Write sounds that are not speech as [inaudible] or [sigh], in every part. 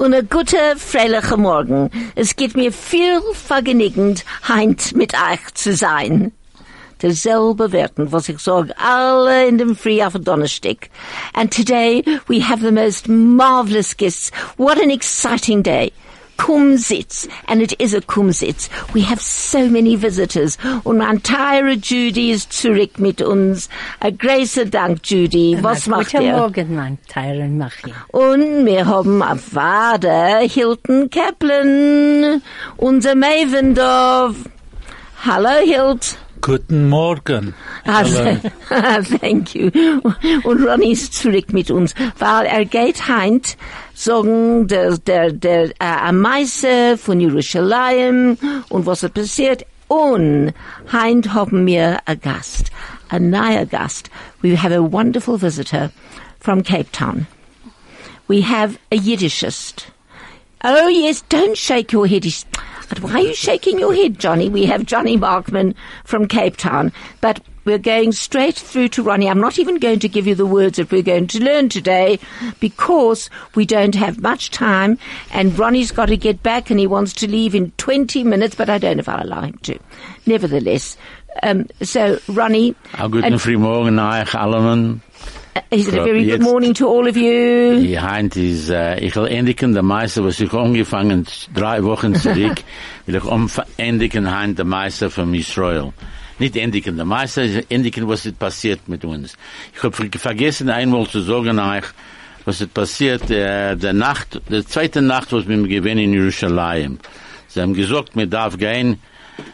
und ein guter, freilicher Morgen. Es geht mir viel vergnügend, heint mit euch zu sein. Derselbe werden, was ich sage, alle in dem Free auf Donnerstag. And today we have the most marvelous guests. What an exciting day. Kumzits, and it is a Kumzits. We have so many visitors. Und mein entire Judy ist zurück mit uns. A großer Dank, Judy. Was macht Guten ihr? Morgen, mein Teil Machia. Und wir haben auf Wade Hilton Kaplan, unser Mavendorf. Hallo, Hilt. Guten Morgen. Also, thank you. Und Ronny ist zurück mit uns, weil er geht heint, sagen der, der, der, äh, am Meister von Jerusalem und was er passiert. Und heint haben wir a Gast, a neuer Gast. We have a wonderful visitor from Cape Town. We have a Yiddishist. Oh yes, don't shake your head. But why are you shaking your head, Johnny? We have Johnny Markman from Cape Town. But we're going straight through to Ronnie. I'm not even going to give you the words that we're going to learn today because we don't have much time and Ronnie's got to get back and he wants to leave in 20 minutes, but I don't know if I'll allow him to. Nevertheless, um, so Ronnie, guten Frühmorgen. Is it a very good morning to all of you? Die Heint ist, äh, ich will endigen, der Meister, was ich angefangen, drei Wochen zurück, [laughs] will ich endigen Heint, der Meister von Israel. Nicht endigen, der Meister, endigen, was ist passiert mit uns. Ich habe vergessen, einmal zu sagen euch, was ist passiert, äh, der Nacht, der zweite Nacht, was wir gewinnen in Jerusalem. Sie haben gesagt, wir darf gehen,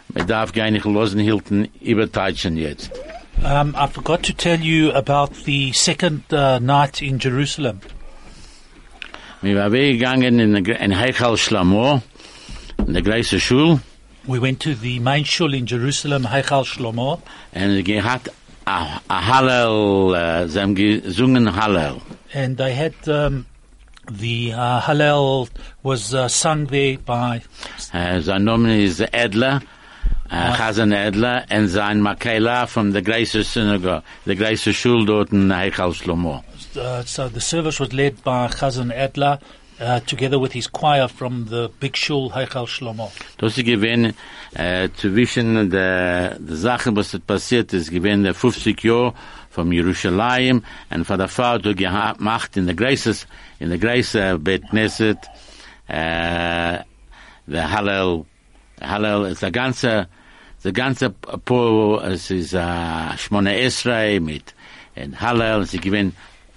wir darf gehen, ich losen hielten, überteitschen jetzt. Um, I forgot to tell you about the second uh, night in Jerusalem. Wir waren weggegangen in, der- in Heichal Shlomo, in der gleichen Schule, We went to the main shul in Jerusalem, Heichal Shlomo, und er hat a, a Hallel, sie haben gesungen Hallel. and they had um, the uh, Hallel was uh, sung there by Äh, sein Name ist Edler, äh, Chazan Edler, and sein Makela from the gleichen Synagogue, the gleichen Shul dort in Heichal Shlomo. uh, so the service was led by Chazan Adler uh, together with his choir from the big shul Heichal Shlomo. Das ist gewesen, äh, zwischen der, der Sachen, was passiert ist, gewesen der 50 Jahr von Jerusalem, und von der die gemacht in der Greises, in der Greise Bet Knesset, äh, der Hallel, Hallel ist der ganze, der ganze Po, es ist, äh, Shmone Esrei mit, und Hallel, sie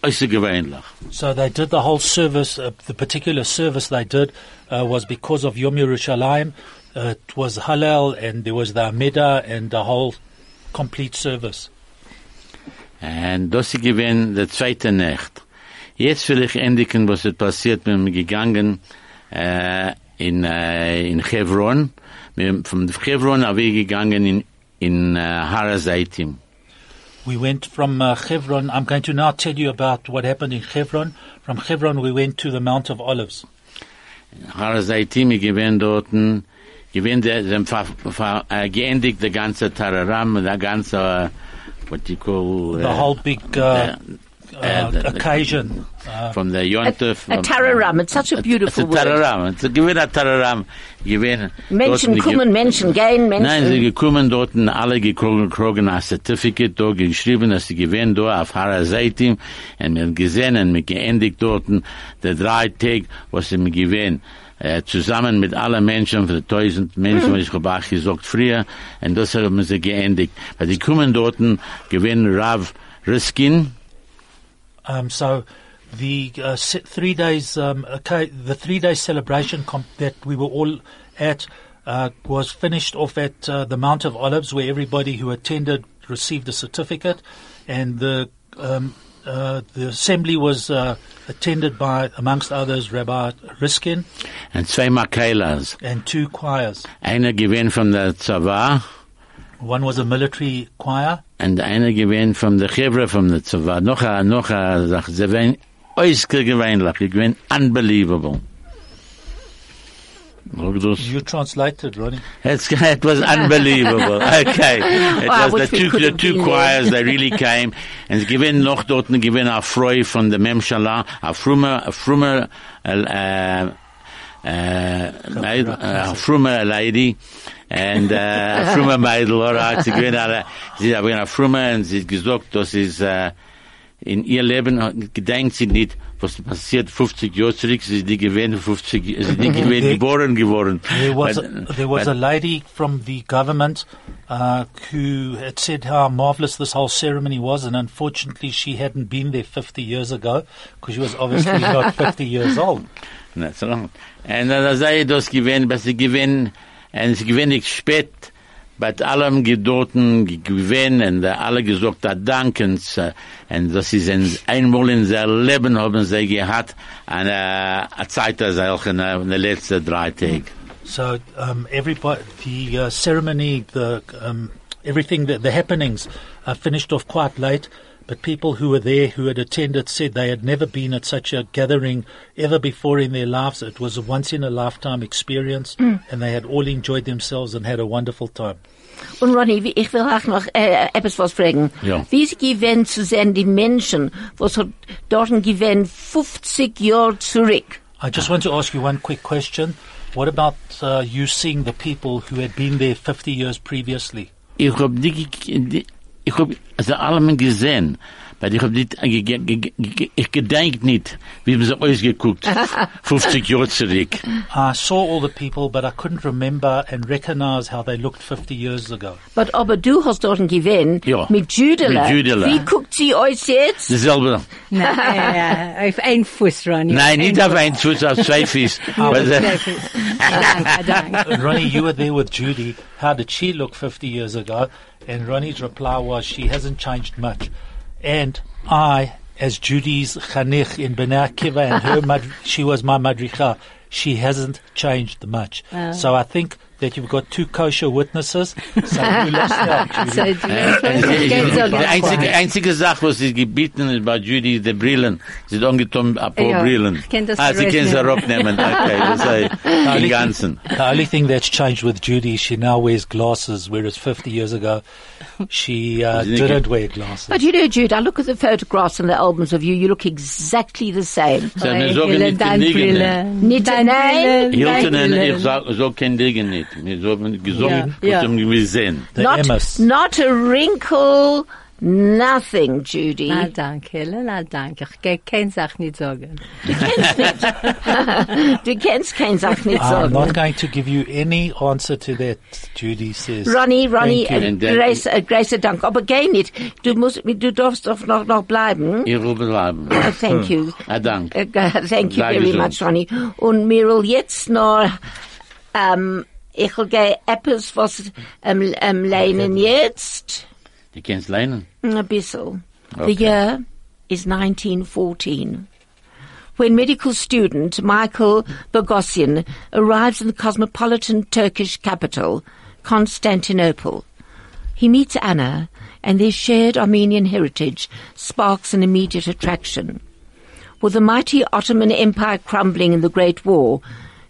äußergewöhnlich. So they did the whole service. Uh, the particular service they did uh, was because of Yom Yerushalayim. Uh, it was Hallel and there was the Amidah and the whole complete service. And das ist gewesen der zweite Nacht. Jetzt will ich endigen, was ist passiert. Wir sind gegangen äh, in, äh, in Hebron. Wir von Hebron are wir gegangen in, in äh, Harazaitim. We went from uh, Hebron. I'm going to now tell you about what happened in Hebron. From Hebron, we went to the Mount of Olives. Harazaitim, ich gewinn dort, gewinn der, dem äh, geendigt der ganze Tararam, der ganze, äh, what you call, The äh, whole big uh, äh, uh, the- occasion. Uh, from the A, Yontef. a tararam. It's such a It's beautiful a word. Tararam. It's a gewinn a Tararam. Gewinn. Menschen dort, kommen, Menschen gehen, Menschen. Nein, sie gekommen dort und alle gekrogen krogen ein Certificate dort geschrieben, dass sie gewähnt dort auf Harazaitim und wir haben gesehen und wir geendigt dort der drei Tag, was sie mir gewähnt. Äh, zusammen mit allen Menschen, für die tausend Menschen, was ich habe gesagt früher, und das haben sie geendigt. Weil die kommen dort, gewinnen Rav Riskin, Um, so the uh, three days, um, okay, the three day celebration comp- that we were all at uh, was finished off at uh, the Mount of Olives, where everybody who attended received a certificate, and the um, uh, the assembly was uh, attended by, amongst others, Rabbi Riskin And zwei Makelas. and two choirs. Einer gewinnt von der Zawa, One was a military choir, Und einer gewinnt von der Chevre von der Zwa. Noch a, noch a Sache. Sie werden äußerst gewöhnlich. Sie gewinnt unbelievable. You translated, Ronnie. It's, it was unbelievable. [laughs] Okay. It I was the two, the two choirs, they really [laughs] came. And given noch dort, gewinn a Freu von der Memshala, a frumme, a frumme, uh, uh, maid, uh, frumme lady, and, uh, a frumme Mädel, alright, sie gewinn alle, sie haben a frumme, und sie hat gesagt, ist, uh, in ihr Leben gedenkt sie nicht, was passiert 50 Jahre zurück, sie ist die gewinn 50, sie ist die gewinn geboren geworden. There was But- a, there was but- a lady from the government uh, who had said how marvelous this whole ceremony was, and unfortunately she hadn't been there 50 years ago because she was obviously not [laughs] 50 years old. That's wrong. Und dann sei das gewinn, was sie gewinn, und sie gewinn nicht spät, bei allem gedoten, gewinn, und alle gesagt, da danken, und das ist ein, einmal in sein Leben haben sie gehabt, eine, eine Zeit, als solche, in den letzten drei Tagen. So um, everybody, the uh, ceremony, the um, everything, the, the happenings uh, finished off quite late. But people who were there, who had attended, said they had never been at such a gathering ever before in their lives. It was a once in a lifetime experience, and they had all enjoyed themselves and had a wonderful time. Und Ronny, wie- ich will auch noch äh, etwas was fragen. Ja. Wie sie gewinnt zu sehen, die Menschen, was hat dort gewinnt 50 Jahre zurück. I just want to ask you one quick question. What about uh, you seeing the people who had been there 50 years previously? Ich hab die, die ich hab, also allem gesehen, weil ich hab nicht, äh, ge- ich gedenk nicht, wie haben sie ausgeguckt, [laughs] 50 Jahre zurück. I saw all the people, but I couldn't remember and recognize how they looked 50 years ago. But oh, aber du hast dort gewinnt Ja. mit Judela. Mit Judela. Wie guckt sie euch jetzt? Dasselbe. Nein, ja, auf ein Fuß, Ronny. Nein, nicht auf ein Fuß, auf zwei Füße. [laughs] Weil sie- [laughs] Danke, danke. And Ronnie, you were there with Judy. How did she look 50 years ago? And Ronnie's reply was, she hasn't changed much. And I, as Judy's chanich in Bnei Akiva, and her [laughs] mad- she was my madricha, she hasn't changed much. So I think that you've got two kosher witnesses. [laughs] So you lost out, Judy. So, du hast Die einzige, einzige Sache, was sie gebeten ist bei Judy, die Brillen. Sie hat angetan ein paar Ja, Brillen. ich ah, sie können sie rausnehmen. abnehmen. Okay, [laughs] das sei die ganzen. The only thing that's changed with Judy, is she now wears glasses, whereas 50 years ago, she uh, didn't wear glasses. But you know, Jude, I look at the photographs and the albums of you, you look exactly the same. Sie haben so Brille, nicht dein genügend. Brille. Nicht Dein nein. Brille, dein Hilton, Brille. ich sag, so kein Ding nicht. Wir haben gesungen, Ja, ja. was haben wir gesehen. Not, not a wrinkle, nothing, Judy. Na, danke, na, danke. Ich kann keine Sache nicht sagen. Du kennst [laughs] kein Sach nicht I'm not going to give you any answer to that, Judy says. Ronny, Ronny, Thank you. äh, Grace, äh, Grace, Dank. Aber geh nicht. Du musst, du darfst doch noch, noch bleiben. Ich rufe bleiben. Oh, thank you. Ah, dank. Uh, thank you Bleib very gesund. much, Ronnie. Und mir will jetzt noch, ähm, ich will gehen etwas, was, ähm, ähm, lernen jetzt. Kennst lernen. Mm, a bissel. The year is 1914. When medical student Michael Bogosian arrives in the cosmopolitan Turkish capital, Constantinople, he meets Anna and their shared Armenian heritage sparks an immediate attraction. With the mighty Ottoman Empire crumbling in the Great War,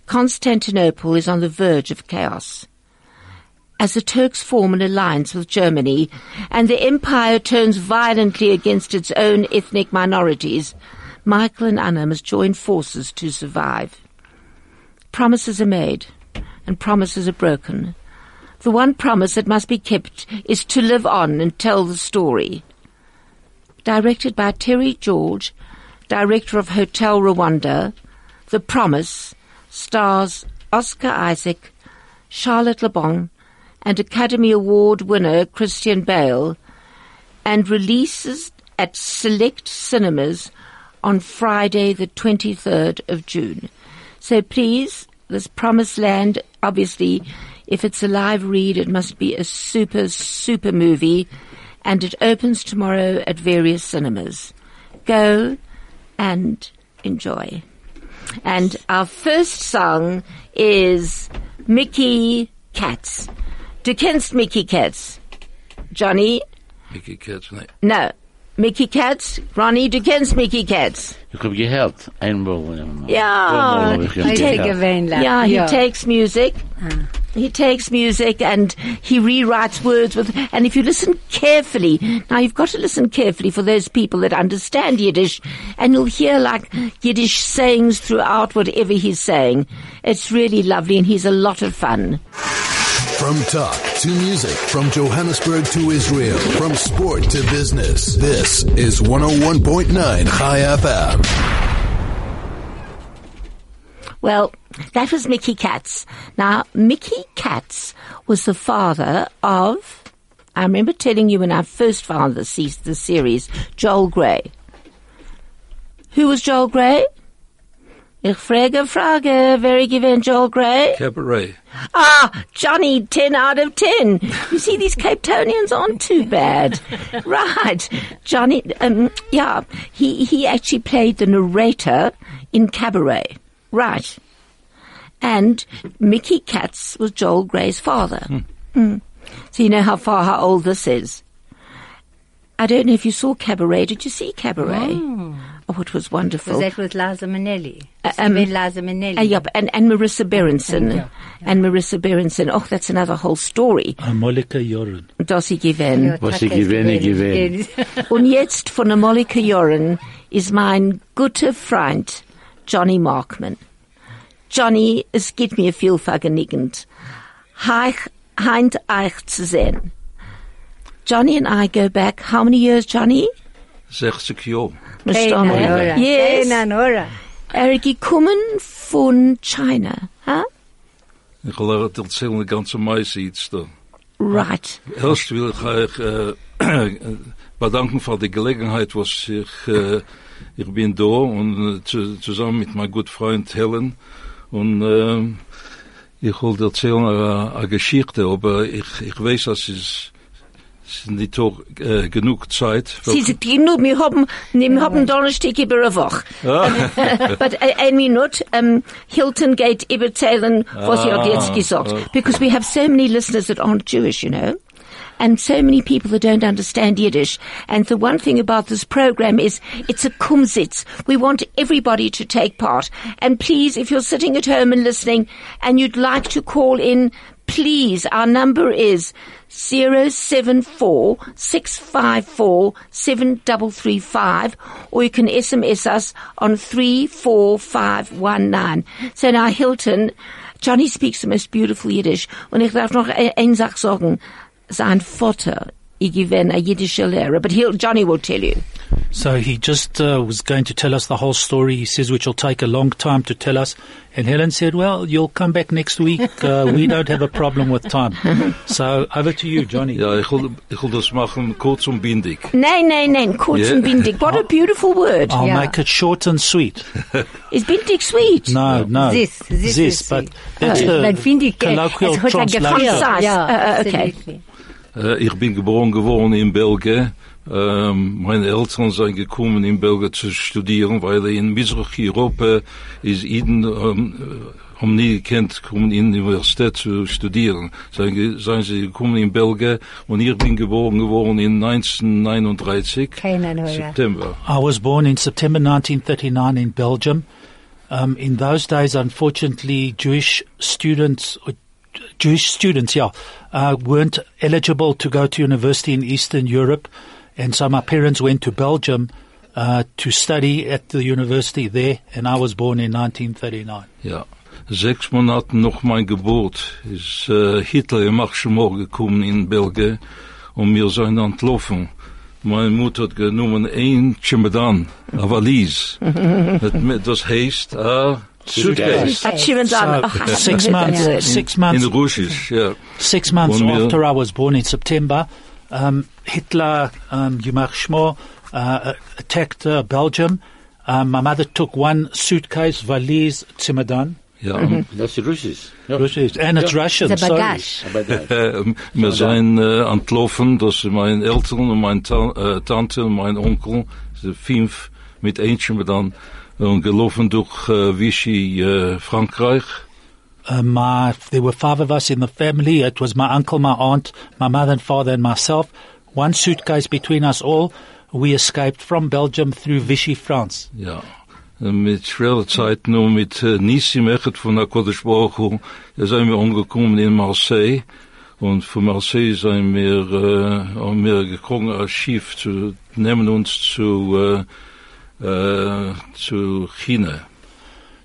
Constantinople is on the verge of chaos as the Turks form an alliance with Germany and the empire turns violently against its own ethnic minorities, Michael and Anna must join forces to survive. Promises are made and promises are broken. The one promise that must be kept is to live on and tell the story. Directed by Terry George, director of Hotel Rwanda, The Promise stars Oscar Isaac, Charlotte Le Bon, and Academy Award winner Christian Bale, and releases at select cinemas on Friday, the 23rd of June. So please, this Promised Land, obviously, if it's a live read, it must be a super, super movie, and it opens tomorrow at various cinemas. Go and enjoy. And our first song is Mickey Katz. Du kennst Mickey Katz? Johnny? Mickey Katz. No. Mickey Katz, Ronnie, du kennst Mickey Katz. Ich hab gehört. Einmal. Ja, Einmal he take- Yeah, he Ja. takes music. He takes music and he rewrites words with, and if you listen carefully, now you've got to listen carefully for those people that understand Yiddish, and you'll hear like Yiddish sayings throughout whatever he's saying. It's really lovely and he's a lot of fun. From talk to music, from Johannesburg to Israel, from sport to business. This is 101.9 Chai FM. Well, that was Mickey Katz. Now, Mickey Katz was the father of, I remember telling you when I first found the series, Joel Grey. Who was Joel Grey? Ich frage, frage, very given Joel Grey. Cabaret. Ah, Johnny, 10 out of 10. You see, these Cape Townians aren't too bad. [laughs] right. Johnny, um, yeah, he, he actually played the narrator in Cabaret. Right. And Mickey Katz was Joel Grey's father. Hmm. So you know how far, how old this is. I don't know if you saw Cabaret. Did you see Cabaret? Oh, it was wonderful. Was that with Liza Minnelli? Uh, Um, Liza Minnelli. Uh, yep, and, and Marisa Berenson. And Marisa Berenson. Oh, that's another whole story. Uh, Molika Joren. Dossi Given. Was sie gewinne, gewinne. Und jetzt von der Molika Joren ist mein guter Freund Johnny Markman. Johnny, es gibt mir viel vergnügend, heich, heint euch zu sehen. Johnny and I go back, how many years, Johnny? 60 jaar. Mr. Keine Nora. Yes. Keine Nora. Er ist gekommen von China, huh? [clears throat] Ik wil het erzählen, de ganze meise iets da. Right. Erst will ich euch äh, bedanken für die Gelegenheit, was ich, äh, ich bin da und äh, zu, zusammen mit meinem guten Freund Helen und äh, ich wollte erzählen eine, eine Geschichte, aber ich, ich weiß, dass es, es ist nicht auch, äh, genug Zeit. Sie sagt, genug, wir haben, wir haben Donnerstag über eine Woche. But uh, ein Minute, um, Hilton geht überzählen, was ihr jetzt gesagt. Because we have so many listeners that aren't Jewish, you know. And so many people that don't understand Yiddish. And the one thing about this program is it's a kumsitz. We want everybody to take part. And please, if you're sitting at home and listening and you'd like to call in, please, our number is 074 654 7335 or you can SMS us on 34519. So now Hilton, Johnny speaks the most beautiful Yiddish. Und ich darf noch ein- eine Sache sagen. Sein Vater, ich gewinne ein jiddischer Lehrer, but he'll, Johnny will tell you. So he just uh, was going to tell us the whole story. He says, which will take a long time to tell us. And Helen said, well, you'll come back next week. Uh, we don't have a problem with time. [laughs] So over to you, Johnny. Ja, ich will, ich will das machen kurz und bindig. Nein, nein, nein, kurz Yeah. und bindig. What a beautiful word. I'll Yeah. make it short and sweet. [laughs] Is bindig sweet? No, no. This, this is but sweet. that's the Dann finde äh, colloquial es hat translation. Concise. Ja, Uh, uh, okay. absolutely. Äh, ich bin geboren geworden in Belgien. Ähm, meine Eltern sind gekommen in Belgien zu studieren, weil in Mitteleuropa ist ihnen ähm, haben nie gekannt, kommen in die Universität zu studieren. Seien, seien sie gekommen in Belgien und ich bin geboren geworden in 1939, Keine Nora. September. I was born in September 1939 in Belgium. Um, in those days, unfortunately, Jewish students, or Jewish students, yeah, uh, weren't eligible to go to university in Eastern Europe, and so my parents went to Belgium uh, to study at the university there, and I was born in 1939. Ja. Sechs Monate nach meiner Geburt ist äh, Hitler im Marschmor gekommen in Belgien und wir sind entlaufen. Meine Mutter hat genommen ein Chemedan, eine Valise. [laughs] das, das heißt, ah, Suitcase. Hat she? So, Oh, I six months, six In months Russisch, ja. Six months after I was born in September, um, Hitler, um, Yimach Shmor, uh, attacked uh, Belgium. Um, my mother took one suitcase, valise, Zimadan, ja. Das ist Russisch. Ja. and it's Russian. The sorry. bagage. Aber da- Äh, wir sind äh, entlaufen, das sind meine Eltern und meine Ta äh, Tante und mein Onkel, sind fünf mit ein Chemedan und gelaufen durch äh, Vichy, äh, Frankreich. Uh, my, there were five of us in the family. It was my uncle, my aunt, my mother and father, and myself. One suitcase between us all. we escaped from Belgium through Vichy, France. Ja. Mit schwere Zeiten und mit äh, eh, Nissim Echet von HaKadosh Baruch Hu, da sind wir angekommen in Marseille. Und von Marseille sind wir, äh, eh, haben wir gekommen als Schiff zu nehmen uns zu, äh, eh, äh, zu China.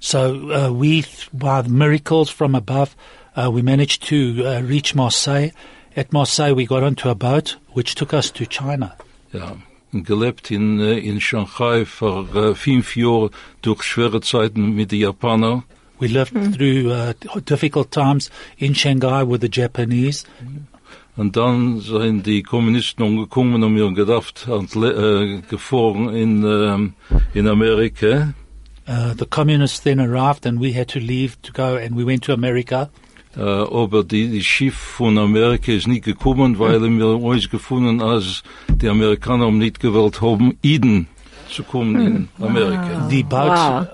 So uh, we, by the miracles from above, uh, we managed to uh, reach Marseille. At Marseille, we got onto a boat which took us to China. Ja. Und gelebt in, in Shanghai für äh, fünf Jahre durch schwere Zeiten mit den Japanern. We lived through uh, difficult times in Shanghai with the Japanese. Und dann sind die Kommunisten umgekommen und mir gedacht, und, äh, gefahren in, ähm, in Amerika. Uh, the communists then arrived and we had to leave to go and we went to America. Äh, aber die, die Schiff von Amerika ist nicht gekommen, weil wir uns gefunden, als die Amerikaner um nicht gewollt haben, Eden zu kommen in hm. Amerika. Ah. The boat Wow.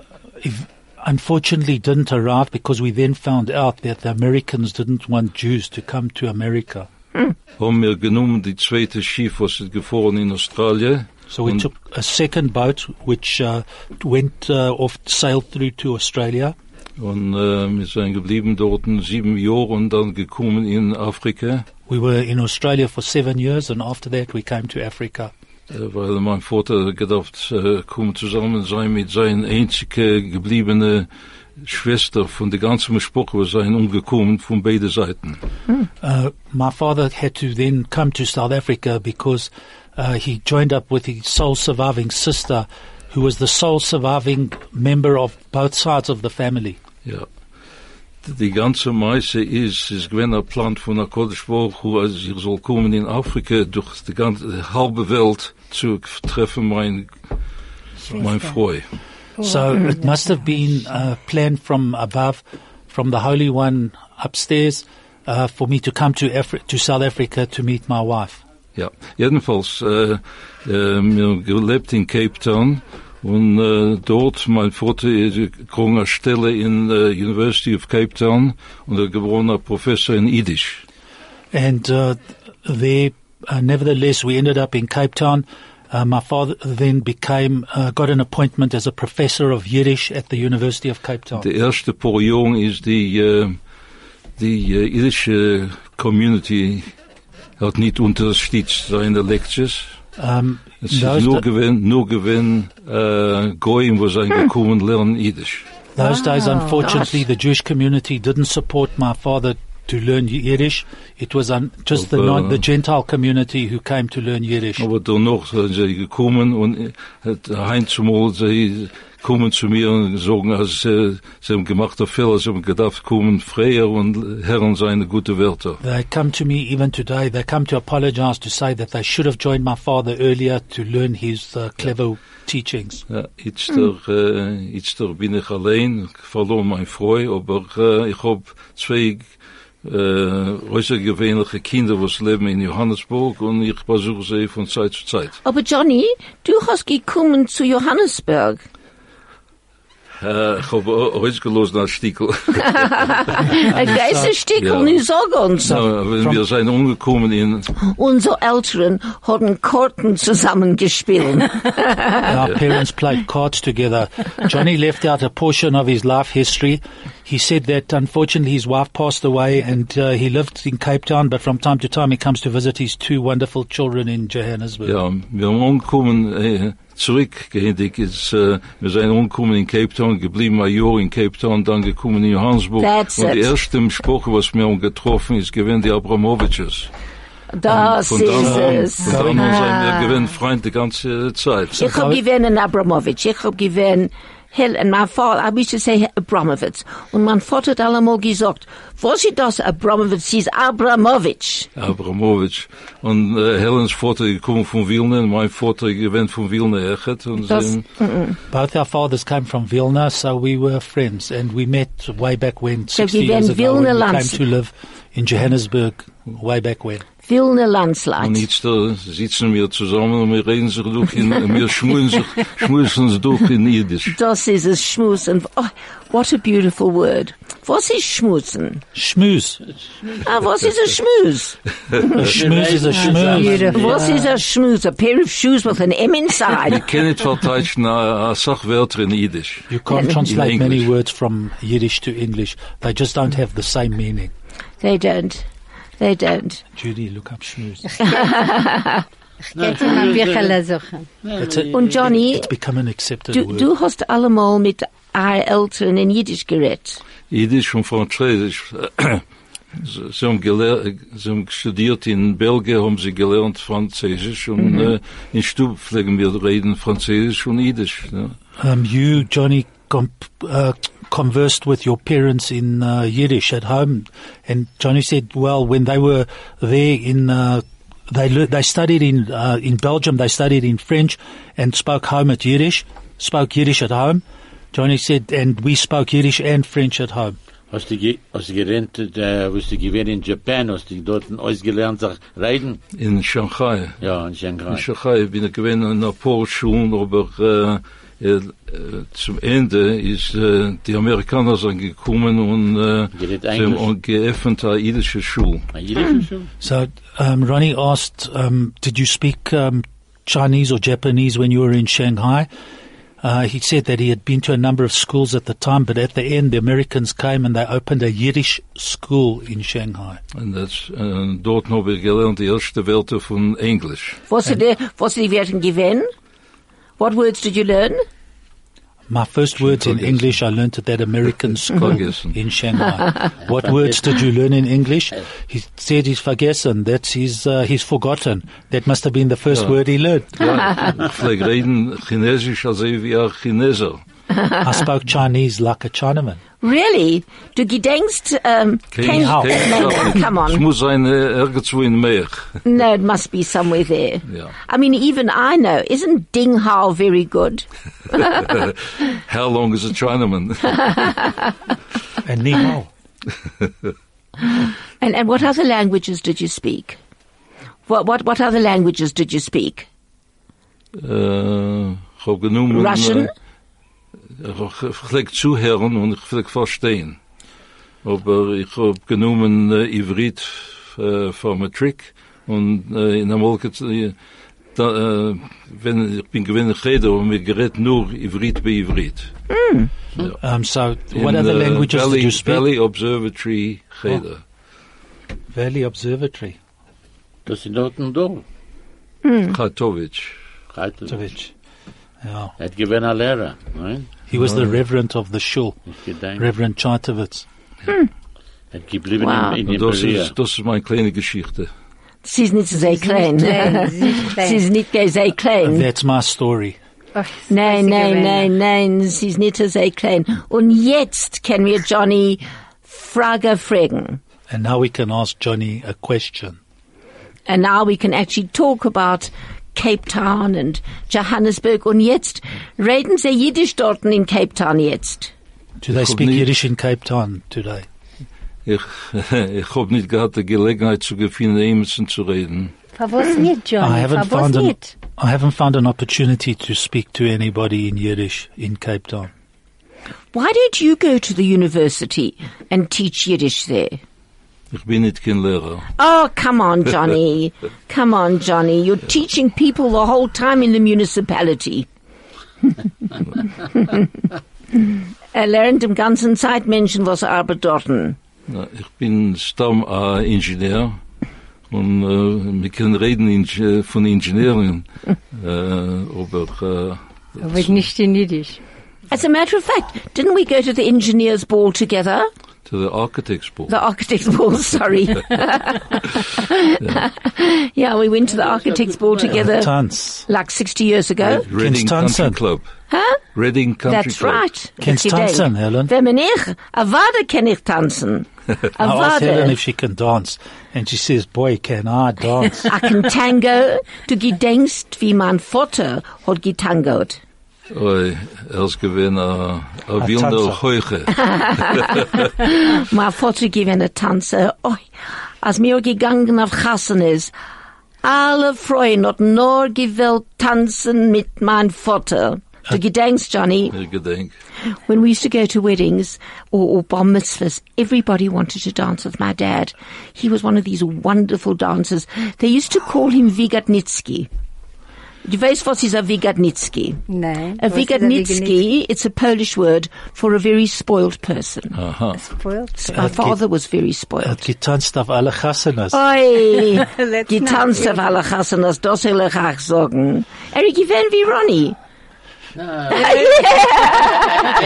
if, unfortunately didn't arrive because we then found out that the Americans didn't want Jews to come to America. Hm. Haben wir genommen die zweite Schiff, was ist gefahren in Australien. So we Und- took a second boat which uh, went uh, off, sailed through to Australia. Und äh, wir sind geblieben dort sieben Jahre und dann gekommen in Afrika, We were in Australia for seven years and after that we came to Africa. weil mein Vater gedacht, äh, kommen zusammen sein mit seiner einzige gebliebene Schwester von der ganzen Sprache, wir sind umgekommen von beiden Seiten. Uh, my father had to then come to South Africa because uh, he joined up with his sole surviving sister, who was the sole surviving member of both sides of the family. Ja. Die ganze Meise ist, ist gewesen ein Plan von der Kodesh Baruch Hu, als ich soll kommen in Afrika durch die ganze halbe Welt zu treffen mein, mein Freund. So it must have been uh, planned from above, from the Holy One upstairs, uh, for me to come to Afri- to South Africa to meet my wife. Ja, jedenfalls, äh, äh, wir gelebt in Cape Town und äh, dort, mein Vater ist gekommen eine Stelle in der University of Cape Town und er geworden Professor in Yiddish. And uh, there, uh, nevertheless, we ended up in Cape Town. Uh, my father then became, uh, got an appointment as a professor of Yiddish at the University of Cape Town. De eerste paar is die, äh, die irische Community hat nicht unterstützt seine Lectures. Um, Es ist those, nur gewinn, nur gewinn, äh, Goyim, wo sind gekommen, lernen Yiddish. those days, unfortunately, the Jewish community didn't support my father to learn Yiddish. It was un- just the, Aber- non- the Gentile community who came to learn Yiddish. Aber danach sind sie gekommen und hat Heinz zumal, sie kommen zu mir und sagen, als, äh, sie haben gemacht einen Fehler, sie haben gedacht, kommen Freier und Herren seine gute Wörter. They come to me even today. They come to apologize to say that they should have joined my father earlier to learn his uh, clever teachings. Ja, jetzt der, äh, hmm. eh, jetzt der bin ich allein, ich verlor mein Freu, aber äh, ich eh, hab zwei äh, äußergewöhnliche Kinder, was leben in Johannesburg und ich besuche sie von Zeit zu Zeit. Aber Johnny, du hast gekommen zu Johannesburg. Ich hab ausgelost nach Stickel. Ein Geisterstück Ja. und ich sag uns. Ja, wenn wir sind umgekommen in, Unsere Eltern haben Karten zusammengespielt. [laughs] Our parents played cards together. Johnny left out a portion of his life history. He said that unfortunately his wife passed away and uh, he lived in Cape Town, but from time to time he comes to visit his two wonderful children in Johannesburg. ja, wir haben umgekommen, äh, zurückgehend, ist, äh, wir sind umgekommen in Cape Town, geblieben ein Jahr in Cape Town, dann gekommen in Johannesburg. That's und die it. erste Sprache, was wir getroffen, ist gewesen die Abramoviches. Das Von ist dann an, es. von dann an sind wir gewesen Freund die ganze Zeit. Ich hab gewähnt in Abramovich. Ich hab gewähnt Hell, und mein Vater, I used to say Abramovich. Und mein Vater hat allemal gesagt, was ist das Abramovich? ist Abramovich. Abramovic. Und äh, Helens Vater gekommen von Wilna, und mein Vater gewesen von Wilna echt. Und Das, sie, mm, mm. Both our fathers came from Vilna, so we were friends, and we met way back when, So 60 we years went ago, when Vilna we came to live in Johannesburg way back when. Vilna und Landsleit. jetzt da sitzen wir zusammen und wir reden sich durch in, wir schmusen sich, [laughs] schmusen durch in Jiddisch. Das ist es Schmus. Und oh, what a beautiful word. Was ist Schmusen? Schmooze. Ah, was ist a schmooze? A [laughs] schmooze is a schmooze. Beautiful. Was is a schmooze? A pair of shoes with an M inside. Ich kann nicht verteidigen a, a Sachwörter in Yiddish. You can't translate In many words from Yiddish to English. They just don't have the same meaning. They don't. They don't. Judy, look up schmooze. Geht in ein Bücherle suchen. It's, a, Und Johnny, it's become an accepted du, word. du hast allemal mit our Eltern in Jiddisch geredet. Yiddish und Französisch. Sie [clears throat] sie haben, geler sie haben studiert in Belgien, haben sie gelernt Französisch und äh, in Stub pflegen wir reden Französisch und Yiddish. Ja. Um, you, Johnny, comp, uh, conversed with your parents in uh, Yiddish at home, and Johnny said, "Well, when they were there in, uh, they lear- they studied in uh, in Belgium. They studied in French and spoke home at Yiddish. Spoke Yiddish at home." Johnny said, "And we spoke Yiddish and French at home." Hast du, ge- hast du gelernt, äh, hast du gewählt in Japan, hast du dort ausgelernt, sag, reden? In Shanghai. Ja, in Shanghai. In Shanghai bin ich gewesen in ein paar Schulen, aber äh, äh, zum Ende ist äh, die Amerikaner sind gekommen und äh, Geredet sie haben Englisch. auch geöffnet eine jüdische Schule. Yiddish schon? So um, Ronnie asked, um, "Did you speak um, Chinese or Japanese when you were in Shanghai?" Uh, he said that he had been to a number of schools at the time, but at the end, the Americans came and they opened a Yiddish school in Shanghai. And that's äh, dort habe ich gelernt die erste Wörter von Englisch. Was sind die, was sind die Werten gewesen? What words did you learn? My first words in English I learned at that American [laughs] school in Shanghai. what words did you learn in English? He said he's vergessen. That's his, uh, he's forgotten. That must have been the first word he learned. Ja, ich pflege reden Chinesisch als wie ein Chineser. I spoke Chinese like a Chinaman. Really? Du gedenkst, um, Kein- can, How? kein- no, no, come Es on. muss sein äh, irgendwo in Meer. [laughs] No, it must be somewhere there. Yeah. I mean, even I know. Isn't Ding Hao very good? [laughs] How long is a Chinaman? [laughs] And ni hao. And, and what other languages did you speak? What, what, what other languages did you speak? äh, ich habe. Russian? Ich pflege zuhören und ich pflege verstehen. Aber ich habe genommen äh, Ivrit äh, für Matric und äh, in der Molke, äh, da, äh, wenn ich bin gewinnig Rede, und mir gerät nur Ivrit bei Ivrit. Um, so what In, other äh, languages Valley, did you speak? Valley Observatory Rede. Valley Observatory. Das ist dort und dort. Katowice. Tovich. Yeah. Hat gewähnt ein Lehrer, nein? He was the reverend of the shul, Ich gedenke. Reverend Chartovitz. Er hat geblieben Wow. in, in Und das Imperial. ist, das ist meine kleine Geschichte. [laughs] Sie ist nicht sehr klein. klein, sie ist klein. Sie ist nicht sehr klein. That's my story. Ach, Nein, sie nein, gewähnt. nein, nein, sie ist nicht sehr klein. Und jetzt können wir Johnny Frage fragen. And now we can ask Johnny a question. And now we can actually talk about Cape Town and Johannesburg. Und jetzt reden Sie Jiddisch dort in Cape Town jetzt. Do they speak Yiddish in Cape Town today? Ich, [laughs] ich hab nicht gehabt die Gelegenheit zu gefunden, Emerson zu reden. Verwas nicht, I haven't found an. I haven't found an opportunity to speak to anybody in Yiddish in Cape Town. Why don't you go to the university and teach Yiddish there? Ich bin nicht kein Lehrer. Oh, come on, Johnny. [laughs] come on, Johnny. You're teaching people the whole time in the municipality. [laughs] er lernt im ganzen Zeit Menschen, was arbeiten dorten. Na, Ich bin Stamm ein Ingenieur und äh, wir können reden in, von Ingenieuren, [laughs] äh, aber äh, Aber nicht in Jiddisch. As a matter of fact, didn't we go to the engineers' ball together? To the Architects ball. The architects' ball, [laughs] sorry. yeah, we went to the architects' ball together Tanz. like 60 years ago. Reading Kennst Country tanzen? Club. Huh? Reading Country That's Club. right. Kennst Ich gedenk. tanzen, Helen? Wenn man ich, a Wade kann ich tanzen. A I asked Helen if she can dance, and she says, "Boy, can I dance!" [laughs] I can tango. Du gedenkst, wie mein Vater hat getangot. Oi, ist gewesen a, a A Wilner Tanzer. Heuche. Mein Vater gewinnt ein Tanzer. Oi, als wir gegangen auf Chassanes, alle Freunde hatten nur gewollt tanzen mit meinem Vater. Du gedenkst, Johnny, Ich gedenk. when we used to go to weddings or, or bar mitzvahs, everybody wanted to dance with my dad. He was one of these wonderful dancers. They used to call him Vigatnitsky. Du weißt, äh, was ist a Vigatnitsky? Nein. A was ist Vigatnitsky, it's a Polish word for a very spoiled person. Aha. Spoiled. My father was very spoiled. Hat getanzt auf alle Chassanas. Oi, [laughs] Let's die not- auf alle Chassanas, das will ich auch sagen. Eric, ich bin wie Ronnie. [laughs]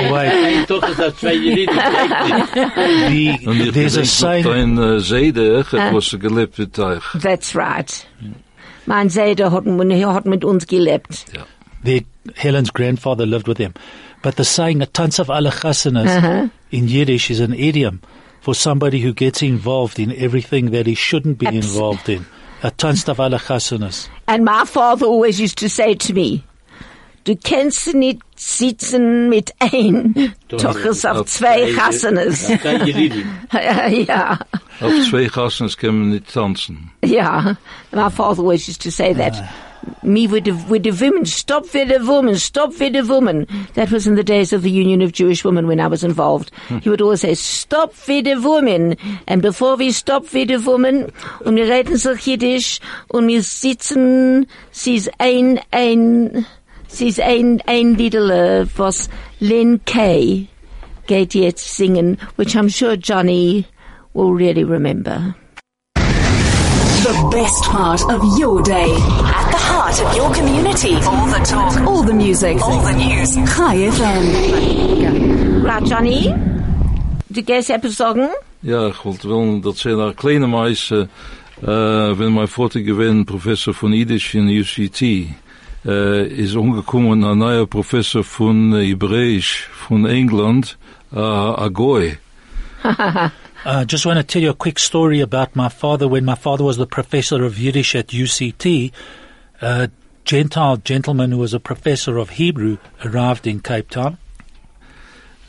Wait, Ich dachte, das zwei the, there's a gedenk saying, noch dein äh, Seide, het was gelebt mit. That's right. Mein Seder hat, hat mit uns gelebt. their, Helen's grandfather lived with them. But the saying, a tanz of alle Chassanas, uh-huh. in Yiddish is an idiom for somebody who gets involved in everything that he shouldn't be Abs- involved in. A tanz of alle And my father always used to say to me, du kannst nicht sitzen mit ein, doch es auf zwei Chassanas. Zwei Juriden. ja, Auf zwei Gassen können wir nicht tanzen. ja. My father always used to say that. Me with the, with the women, stop with the woman, stop with the woman. That was in the days of the Union of Jewish Women when I was involved. Hm. He would always say, stop with the woman. And before we stop with the woman, und wir reden sich Jiddisch, und wir sitzen, sie ist ein, ein, sie ist ein, ein Liedele, was Len Kay geht jetzt singen, which I'm sure Johnny will really remember. The best part of your day. At the heart of your community. All the talk. All the music. All the news. Chai FM. Right, Johnny? Du gehst etwas sagen? Ja, ich wollte wel dat zijn daar kleine meisje, uh, wenn mein Vater gewesen Professor von Yiddish in UCT, uh, is umgekommen ein neuer Professor von Hebräisch von England, uh, Agoy. I [laughs] uh, just want to tell you a quick story about my father. When my father was the professor of Yiddish at UCT, a Gentile gentleman who was a professor of Hebrew arrived in Cape Town.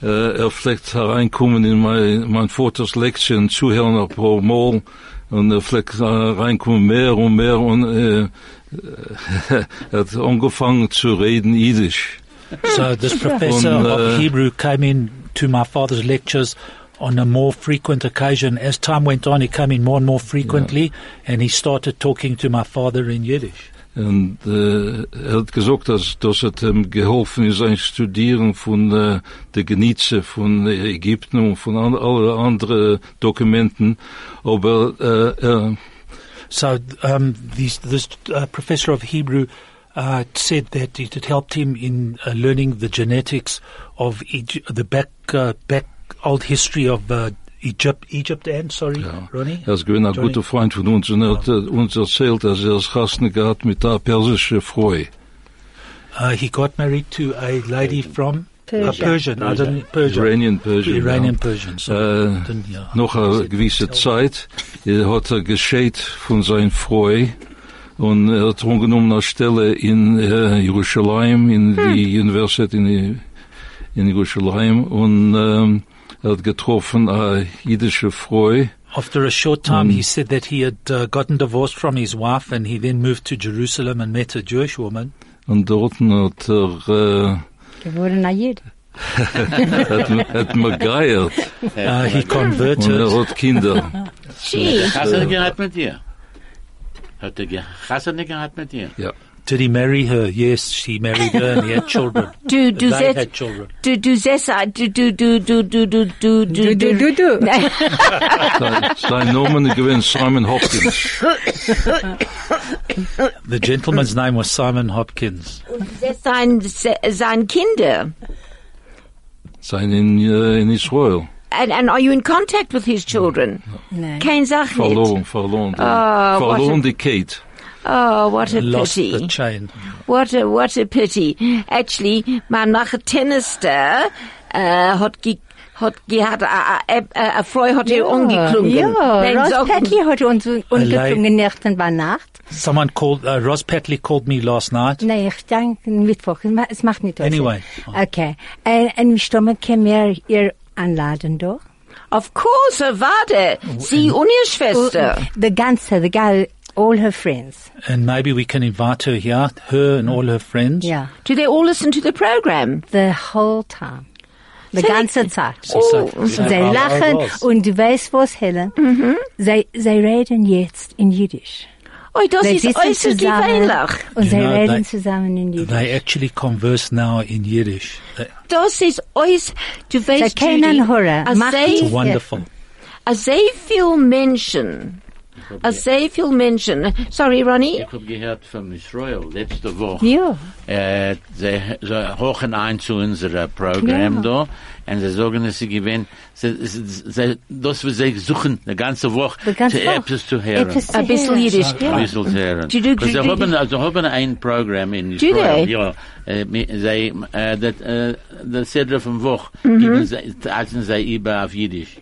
Uh, er vlekt hereinkommen in mijn, mijn Vaters Lektien, zuhören ein paar Mal, und er vlekt hereinkommen mehr und mehr, und uh, [laughs] er hat angefangen zu reden Yiddish. So this [laughs] professor Und, of äh, Hebrew came in to my father's lectures on a more frequent occasion. As time went on, he came in more and more frequently, and he started talking to my father in Yiddish. En uh, er hat gesagt, dass, dass het hem geholfen is ein Studieren von uh, de Genietze von äh, Ägypten und von an, alle andere Dokumenten. Aber uh, er, So um, these, this uh, professor of Hebrew uh, said that it had helped him in uh, learning the genetics of Egypt, the back uh, back old history of uh, Egypt. Egypt and sorry, Ja. Ronnie. er ist gewesen ein Johnny? guter Freund von uns und er hat uh, uns erzählt, dass er es Gasten gehabt mit einer persischen Frau. Uh, he got married to a lady from uh, Persia. Persian. I didn't Persian. Iranian Persian. Iranian ja. Persian. So Äh, didn't, yeah. noch eine gewisse Zeit er hat er gescheit von seiner Frau und er hat angenommen eine Stelle in äh, Jerusalem, in die Universität in, in Jerusalem und ähm, hat getroffen eine jüdische Frau After a short time, he said that he had uh, gotten divorced from his wife, and he then moved to Jerusalem and met a Jewish woman. und dort hat er Geworden ein Jid. äh, [laughs] hat, hat mir geiert Uh, [laughs] he und converted. er hat Kinder. [laughs] Gee. Hassan gehabt mit dir? Hat er ge- Hassan gehabt mit dir? Ja. Did he marry her? Yes, she married her, and he had children. [laughs] Du, du they setzt, had children. du, du setzt, du, du, du, du, du, du, du, Du, du, du, du. Nein. Sein, sein Name gewesen Simon Hopkins. [laughs] The gentleman's name was Simon Hopkins. setzt sein, sein Kinder. Sein in, äh, in Israel. And, and are you in contact with his children? Nein. Kein Sach. Verloren, verloren. What verloren die Kate. Oh, what a Lost the pity. chain. What a, what a pity. Actually, mein nachher Tennister, äh, hat ge, hat gehabt, a, a, a, a Frau hat ihr umgeklungen. Ja, Dann Ross sagt- Petty hat uns umgeklungen Nächten bei Nacht. Someone called, uh, Ross Patley called me last night. Nein, ich denke Mittwoch. Es ma- Es macht nicht was. Anyway. Okay. Und wie stimmen können wir ihr anladen doch? Of course, er war der. Sie und ihr Schwester. The ganze, the gal, all her friends. And maybe we can invite her here, her and all her friends. Yeah. Do they all listen to the program? The whole time. Die Say- ganze Zeit. So, Oh, so- Sie how- how lachen was? und du weißt was, Helen? Sie, sie reden jetzt in Jiddisch. Oh, das Sie ist sitzen äußerst zusammen gewöhnlich. und You sie know, reden they- zusammen in Jiddisch. They actually converse now in Yiddish. They- Das ist äußerst, du Sie weißt, kennen Judy, hören. als Mach It's wonderful. als sehr viel Menschen, als sehr viel Menschen, sorry Ronnie, Ich habe gehört von Israel letzte Woche. Ja. Äh, sie, sie hochen ein zu unserem Programm Ja. da und sie sagen, dass sie gewinnen, sie, sie, sie, das wir sie suchen, die ganze Woche, Die ganze zu Woche. etwas zu hören. Etwas zu ein bisschen hören. Jiddisch. Ein bisschen zu hören. Do you do- Aber sie do you- haben, also haben ein Programm in Do Israel, they? ja, äh, mi- sie, äh, das, äh, das Sedra vom Woche, Mhm. geben sie, sie über auf Jiddisch.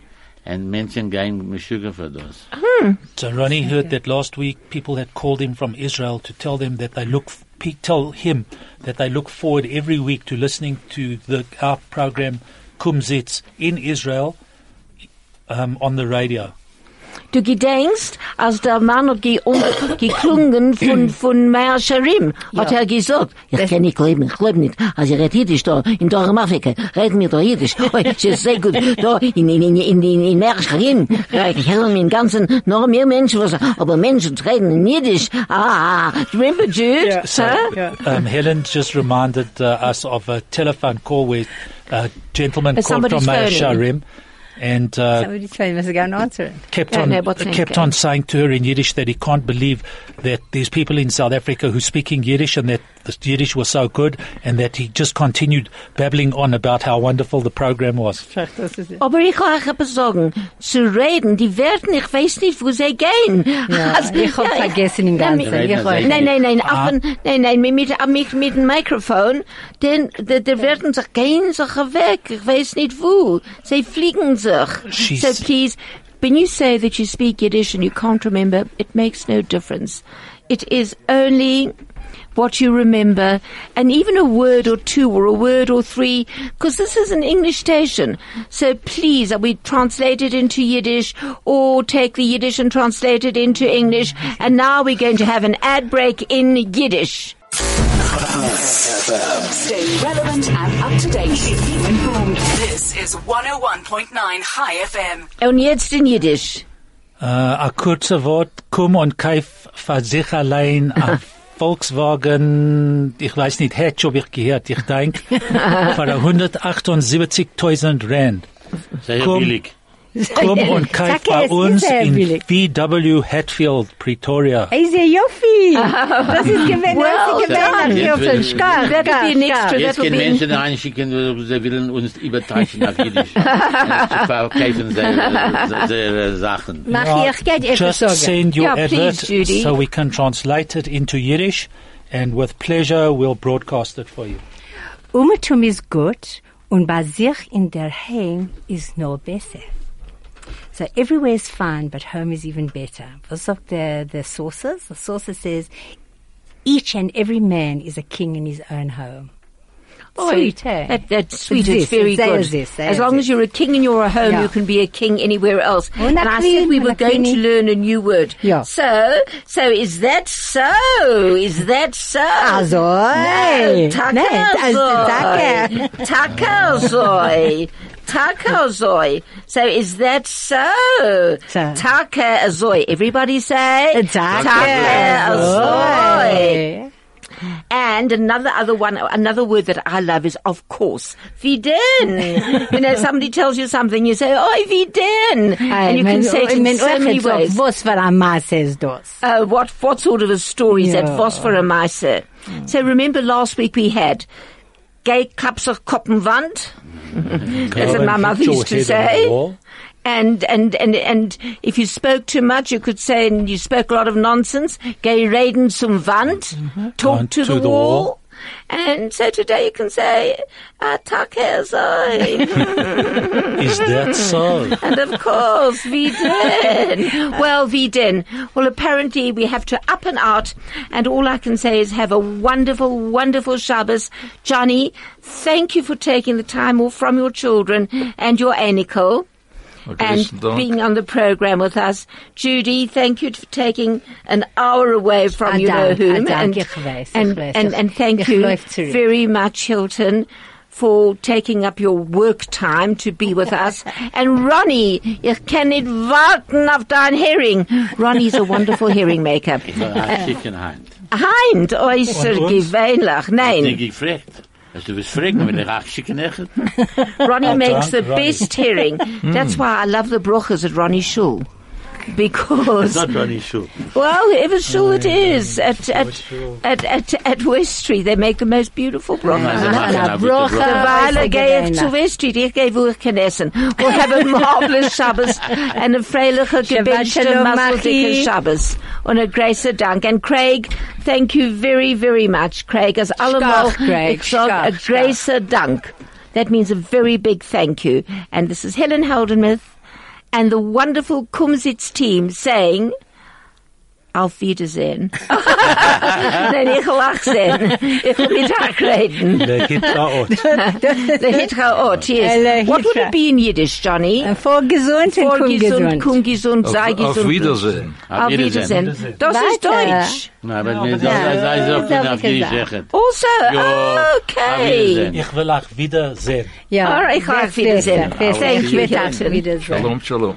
Und Menschen gehen mit for those. das. So Ronnie heard that last week people had called him from Israel to tell them that they look, pe- tell him that they look forward every week to listening to the, our program Kumzits in Israel, um, on the radio. Du gedenkst, als der Mann hat ge [coughs] geklungen von, [coughs] von Meier Sharim, hat er gesagt, ich kann nicht leben, ich lebe nicht, also ich red Jiddisch da, in Dorem Afrika, red mir da Jiddisch, oh, es [laughs] ist sehr gut, da, in, in, in, in, in, in Meier Sharim, ich höre mir im Ganzen noch mehr Menschen, was, aber Menschen reden in Jiddisch, ah, remember Jude? Huh? Um, Helen just reminded uh, us of a telephone call where a gentleman Uh, called from Meir. Sharim and uh, Somebody's phone must go and answer it. kept on no, what's uh, name kept on saying to her in Yiddish that he can't believe that there's people in South Africa who speaking Yiddish and that the Yiddish was so good and that he just continued babbling on about how wonderful the program was. Aber ich will euch etwas sagen. Zu reden, die werden, ich weiß nicht, wo sie gehen. Ja, [laughs] Also, ich hab vergessen im Ganzen. Nein, nein, nein, nein, Ah. auf ein- nein, nein, mit, mit, mit, mit dem Mikrofon, denn, da, da werden sich, gehen sich weg. Ich weiß nicht wo. Sie fliegen sich. She's- So please, when you say that you speak Yiddish and you can't remember, it makes no difference. It is only what you remember, and even a word or two or a word or three, because this is an English station. So please, uh, we translate it into Yiddish or take the Yiddish and translate it into English. And now we're going to have an ad break in Yiddish. Stay relevant and up to date. Keep informed. This is 101.9 Chai FM. Und jetzt in Yiddish. Uh, a kurze Wort, komm und kauf für sich allein a [laughs] Volkswagen, ich weiß nicht, hätte ob ich gehört, ich denke, [laughs] für 178.000 Rand. Sehr Komm. billig. Komm und kauf Sag bei uns in billig. VW Hatfield, Pretoria. Hey, sehr Joffi. Das ist gewinn, Well das ist done. gewinn. Jetzt will- Skar, That'll be an skar, extra, skar. Jetzt that'll können be Menschen reinschicken, sie wollen uns übertreiben auf Jiddisch. [laughs] Zu verkaufen sehr, sehr Sachen. Mach ich, ich geht etwas Just send your Yeah, advert so we can translate it into Yiddish and with pleasure we'll broadcast it for you. Umetum ist gut und bei sich in der Heim ist noch besser. So everywhere is fine, but home is even better. Was sagt the, the sources? The sources says each and every man is a king in his own home. Sweet, eh? That, that's sweet. It's It's very good. this, as long as you're a king in your home, Yeah. you can be a king anywhere else. Oh, and I said we were going to learn a new word. Yeah. So, so is that so? Is that so? Also, No. Nein, also, Takazoy. Takazoy. So is that so? Takazoy. Everybody say. Takazoy. And another other one, another word that I love is of course. Wie denn? [laughs] you know, somebody tells you something, you say, oh, wie denn? And you can say it in so many ways. Was für ein Maß ist das? Uh, what, what sort of a story is that? Yeah. Was for a Meise? So remember last week we had Gay Kapsach Koppenwand. That's what my mother used to say. And, and, and, and if you spoke too much, you could say, and you spoke a lot of nonsense, gay reden zum Wand, talk to, the wall. And so today you can say, Atake [laughs] Is that so? And of course, wie denn? [laughs] Well, wie denn? Well, apparently we have to up and out, and all I can say is have a wonderful, wonderful Shabbos. Johnny, thank you for taking the time off from your children and your anicle. Okay, and so being on the program with us. Judy, thank you for taking an hour away from you know whom. and, thank you very much, Hilton, for taking up your work time to be with us. [laughs] And Ronnie, ich kann nicht warten auf dein Hering. Ronnie's a wonderful hearing maker. Ich will ein Chicken Hand. Heint, äußer gewöhnlich. Nein. Denk ich gefragt. Hast du was fragen, wenn ich auch Chicken? [laughs] Ronnie makes the best herring. [laughs] That's hmm. why I love the brochas at Ronnie Shul. [laughs] Because, Not Ronnie Schuh. well, whoever shul it is, at, at, at, at, at West Street, they make the most beautiful brochas. Ja, sie machen na, auch gute Brocha. Brote. Weil Äußer gehe ich zu gewöhnlich. West Street, ich gehe, wo ich kann essen. We'll have a marvelous Shabbos and a freiliche gebenchte Shalom, masseldicke Machi. Shabbos. Und a großer Dank. And Craig, thank you very, very much, Craig. As allemal, Craig, ich sag a schkach, großer Dank. That means a very big thank you. And this is Helen Heldenmuth and the wonderful Kumzits team saying, Auf [laughs] Wiedersehen. Nein, ich lach sehen. Ich will mit Tag reden. Le Hitraot. The Hitraot, Le yes. What would it be in Yiddish, Johnny? Äh, Vorgesund und Vorgesund, kumgesund. kumgesund, sei Auf, auf gesund. Wiedersehen. Auf Wiedersehen. Wiedersehen. Das ist Weiter. Deutsch. Na, aber Ja, mir aber soll das- sei so das viel hab auf ich die gesagt. Sache. Also, Ja, okay. Wiedersehen. Ich will auch wiedersehen. Ja, Alright, ich sehr auf Wiedersehen. besser, besser. Thank you, will auch Wiedersehen. Shalom, shalom.